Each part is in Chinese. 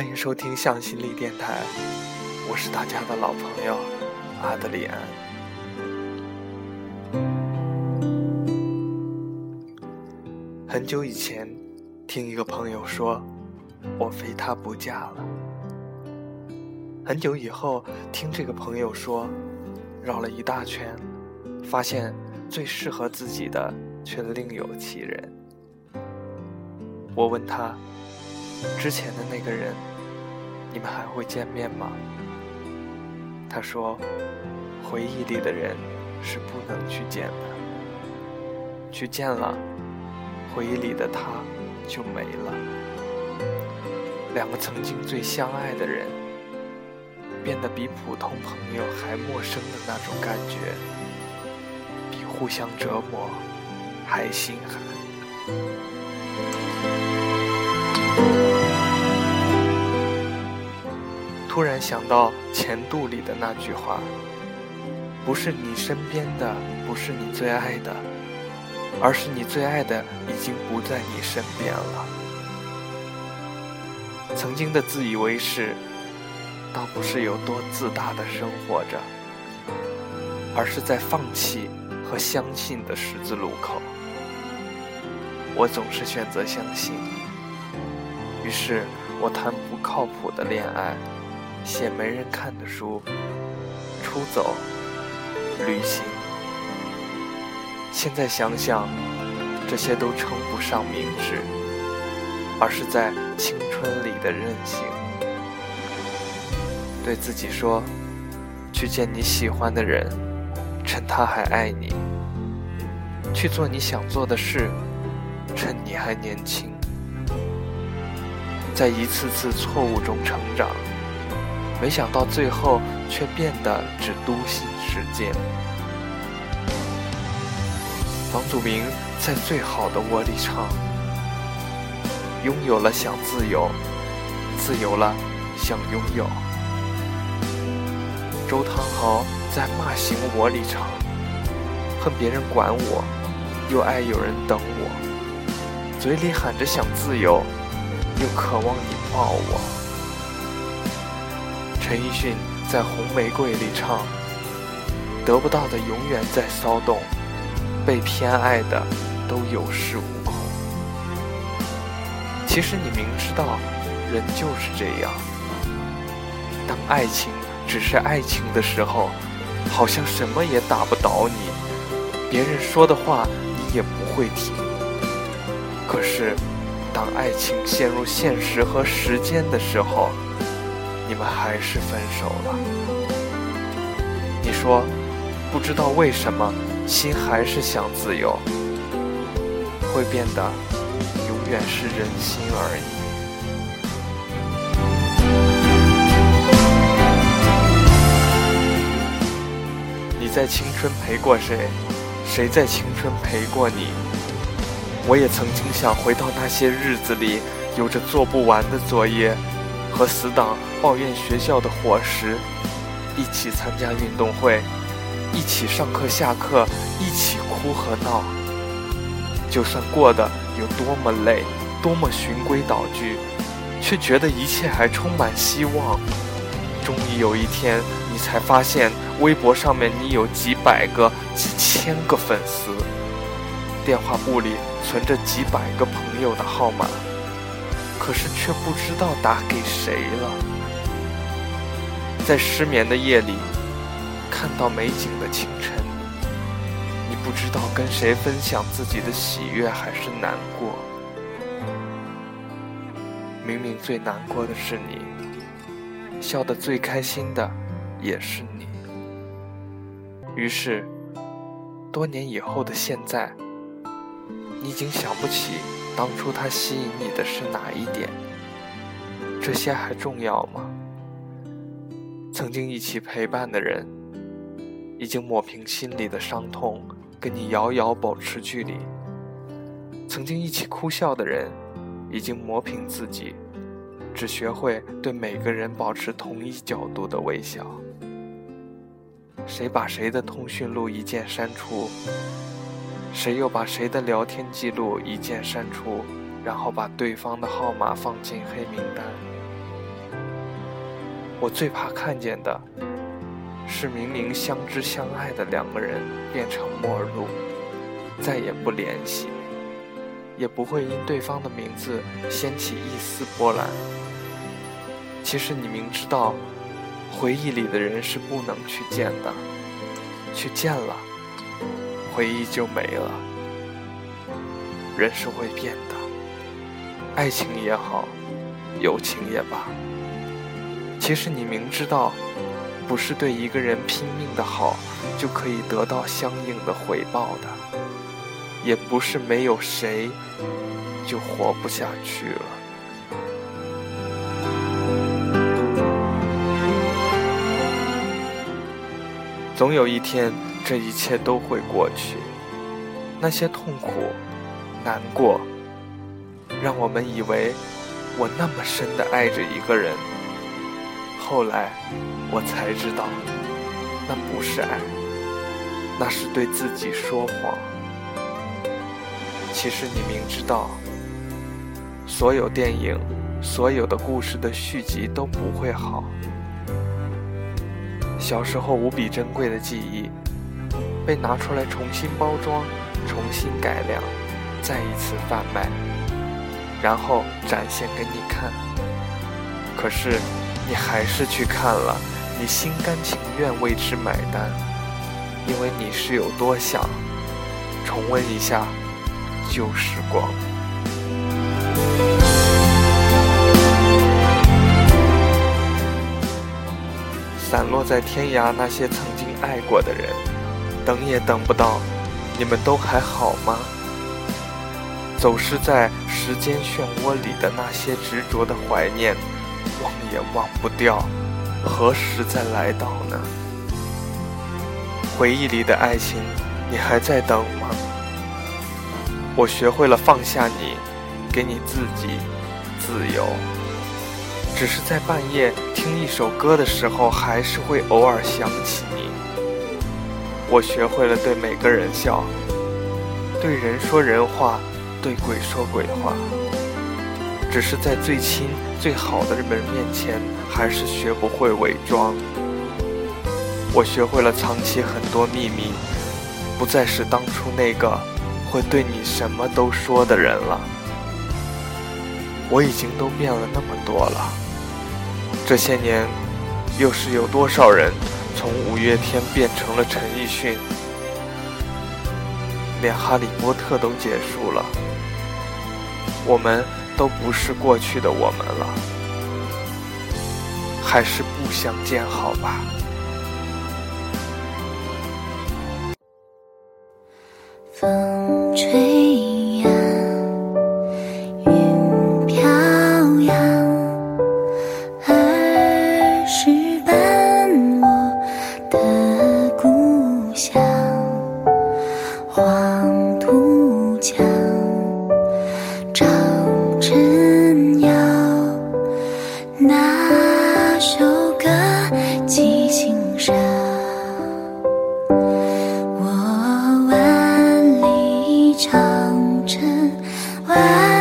欢迎收听向心力电台，我是大家的老朋友阿德里安。很久以前，听一个朋友说，我非他不嫁了。很久以后，听这个朋友说，绕了一大圈，发现最适合自己的却另有其人。我问他。之前的那个人，你们还会见面吗？他说：“回忆里的人是不能去见的，去见了，回忆里的他就没了。两个曾经最相爱的人，变得比普通朋友还陌生的那种感觉，比互相折磨还心寒。”突然想到《前度》里的那句话：“不是你身边的，不是你最爱的，而是你最爱的已经不在你身边了。”曾经的自以为是，倒不是有多自大的生活着，而是在放弃和相信的十字路口。我总是选择相信，于是我谈不靠谱的恋爱。写没人看的书，出走，旅行。现在想想，这些都称不上明智，而是在青春里的任性。对自己说，去见你喜欢的人，趁他还爱你；去做你想做的事，趁你还年轻。在一次次错误中成长。没想到最后却变得只笃信世界。房祖名在最好的窝里唱：“拥有了想自由，自由了想拥有。”周汤豪在骂醒我里唱：“恨别人管我，又爱有人等我，嘴里喊着想自由，又渴望你抱我。”陈奕迅在《红玫瑰》里唱：“得不到的永远在骚动，被偏爱的都有恃无恐。”其实你明知道，人就是这样。当爱情只是爱情的时候，好像什么也打不倒你，别人说的话你也不会听。可是，当爱情陷入现实和时间的时候，你们还是分手了。你说，不知道为什么，心还是想自由，会变得永远是人心而已。你在青春陪过谁？谁在青春陪过你？我也曾经想回到那些日子里，有着做不完的作业。和死党抱怨学校的伙食，一起参加运动会，一起上课下课，一起哭和闹。就算过得有多么累，多么循规蹈矩，却觉得一切还充满希望。终于有一天，你才发现微博上面你有几百个、几千个粉丝，电话簿里存着几百个朋友的号码。可是却不知道打给谁了。在失眠的夜里，看到美景的清晨，你不知道跟谁分享自己的喜悦还是难过。明明最难过的是你，笑得最开心的也是你。于是，多年以后的现在，你已经想不起。当初他吸引你的是哪一点？这些还重要吗？曾经一起陪伴的人，已经抹平心里的伤痛，跟你遥遥保持距离；曾经一起哭笑的人，已经磨平自己，只学会对每个人保持同一角度的微笑。谁把谁的通讯录一键删除？谁又把谁的聊天记录一键删除，然后把对方的号码放进黑名单？我最怕看见的是明明相知相爱的两个人变成陌路，再也不联系，也不会因对方的名字掀起一丝波澜。其实你明知道，回忆里的人是不能去见的，去见了，回忆就没了。人是会变的，爱情也好，友情也罢。其实你明知道，不是对一个人拼命的好就可以得到相应的回报的，也不是没有谁就活不下去了。总有一天，这一切都会过去。那些痛苦、难过，让我们以为我那么深的爱着一个人。后来，我才知道，那不是爱，那是对自己说谎。其实你明知道，所有电影、所有的故事的续集都不会好。小时候无比珍贵的记忆，被拿出来重新包装、重新改良，再一次贩卖，然后展现给你看。可是。你还是去看了，你心甘情愿为之买单，因为你是有多想重温一下旧时光。散落在天涯那些曾经爱过的人，等也等不到，你们都还好吗？走失在时间漩涡里的那些执着的怀念。忘也忘不掉，何时再来到呢？回忆里的爱情，你还在等吗？我学会了放下你，给你自己自由。只是在半夜听一首歌的时候，还是会偶尔想起。我学会了对每个人笑，对人说人话，对鬼说鬼话。只是在最亲最好的人面前，还是学不会伪装。我学会了藏起很多秘密，不再是当初那个会对你什么都说的人了。我已经都变了那么多了。这些年，又是有多少人从五月天变成了陈奕迅？连哈利波特都结束了，我们。都不是过去的我们了，还是不相见好吧。晚安。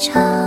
唱。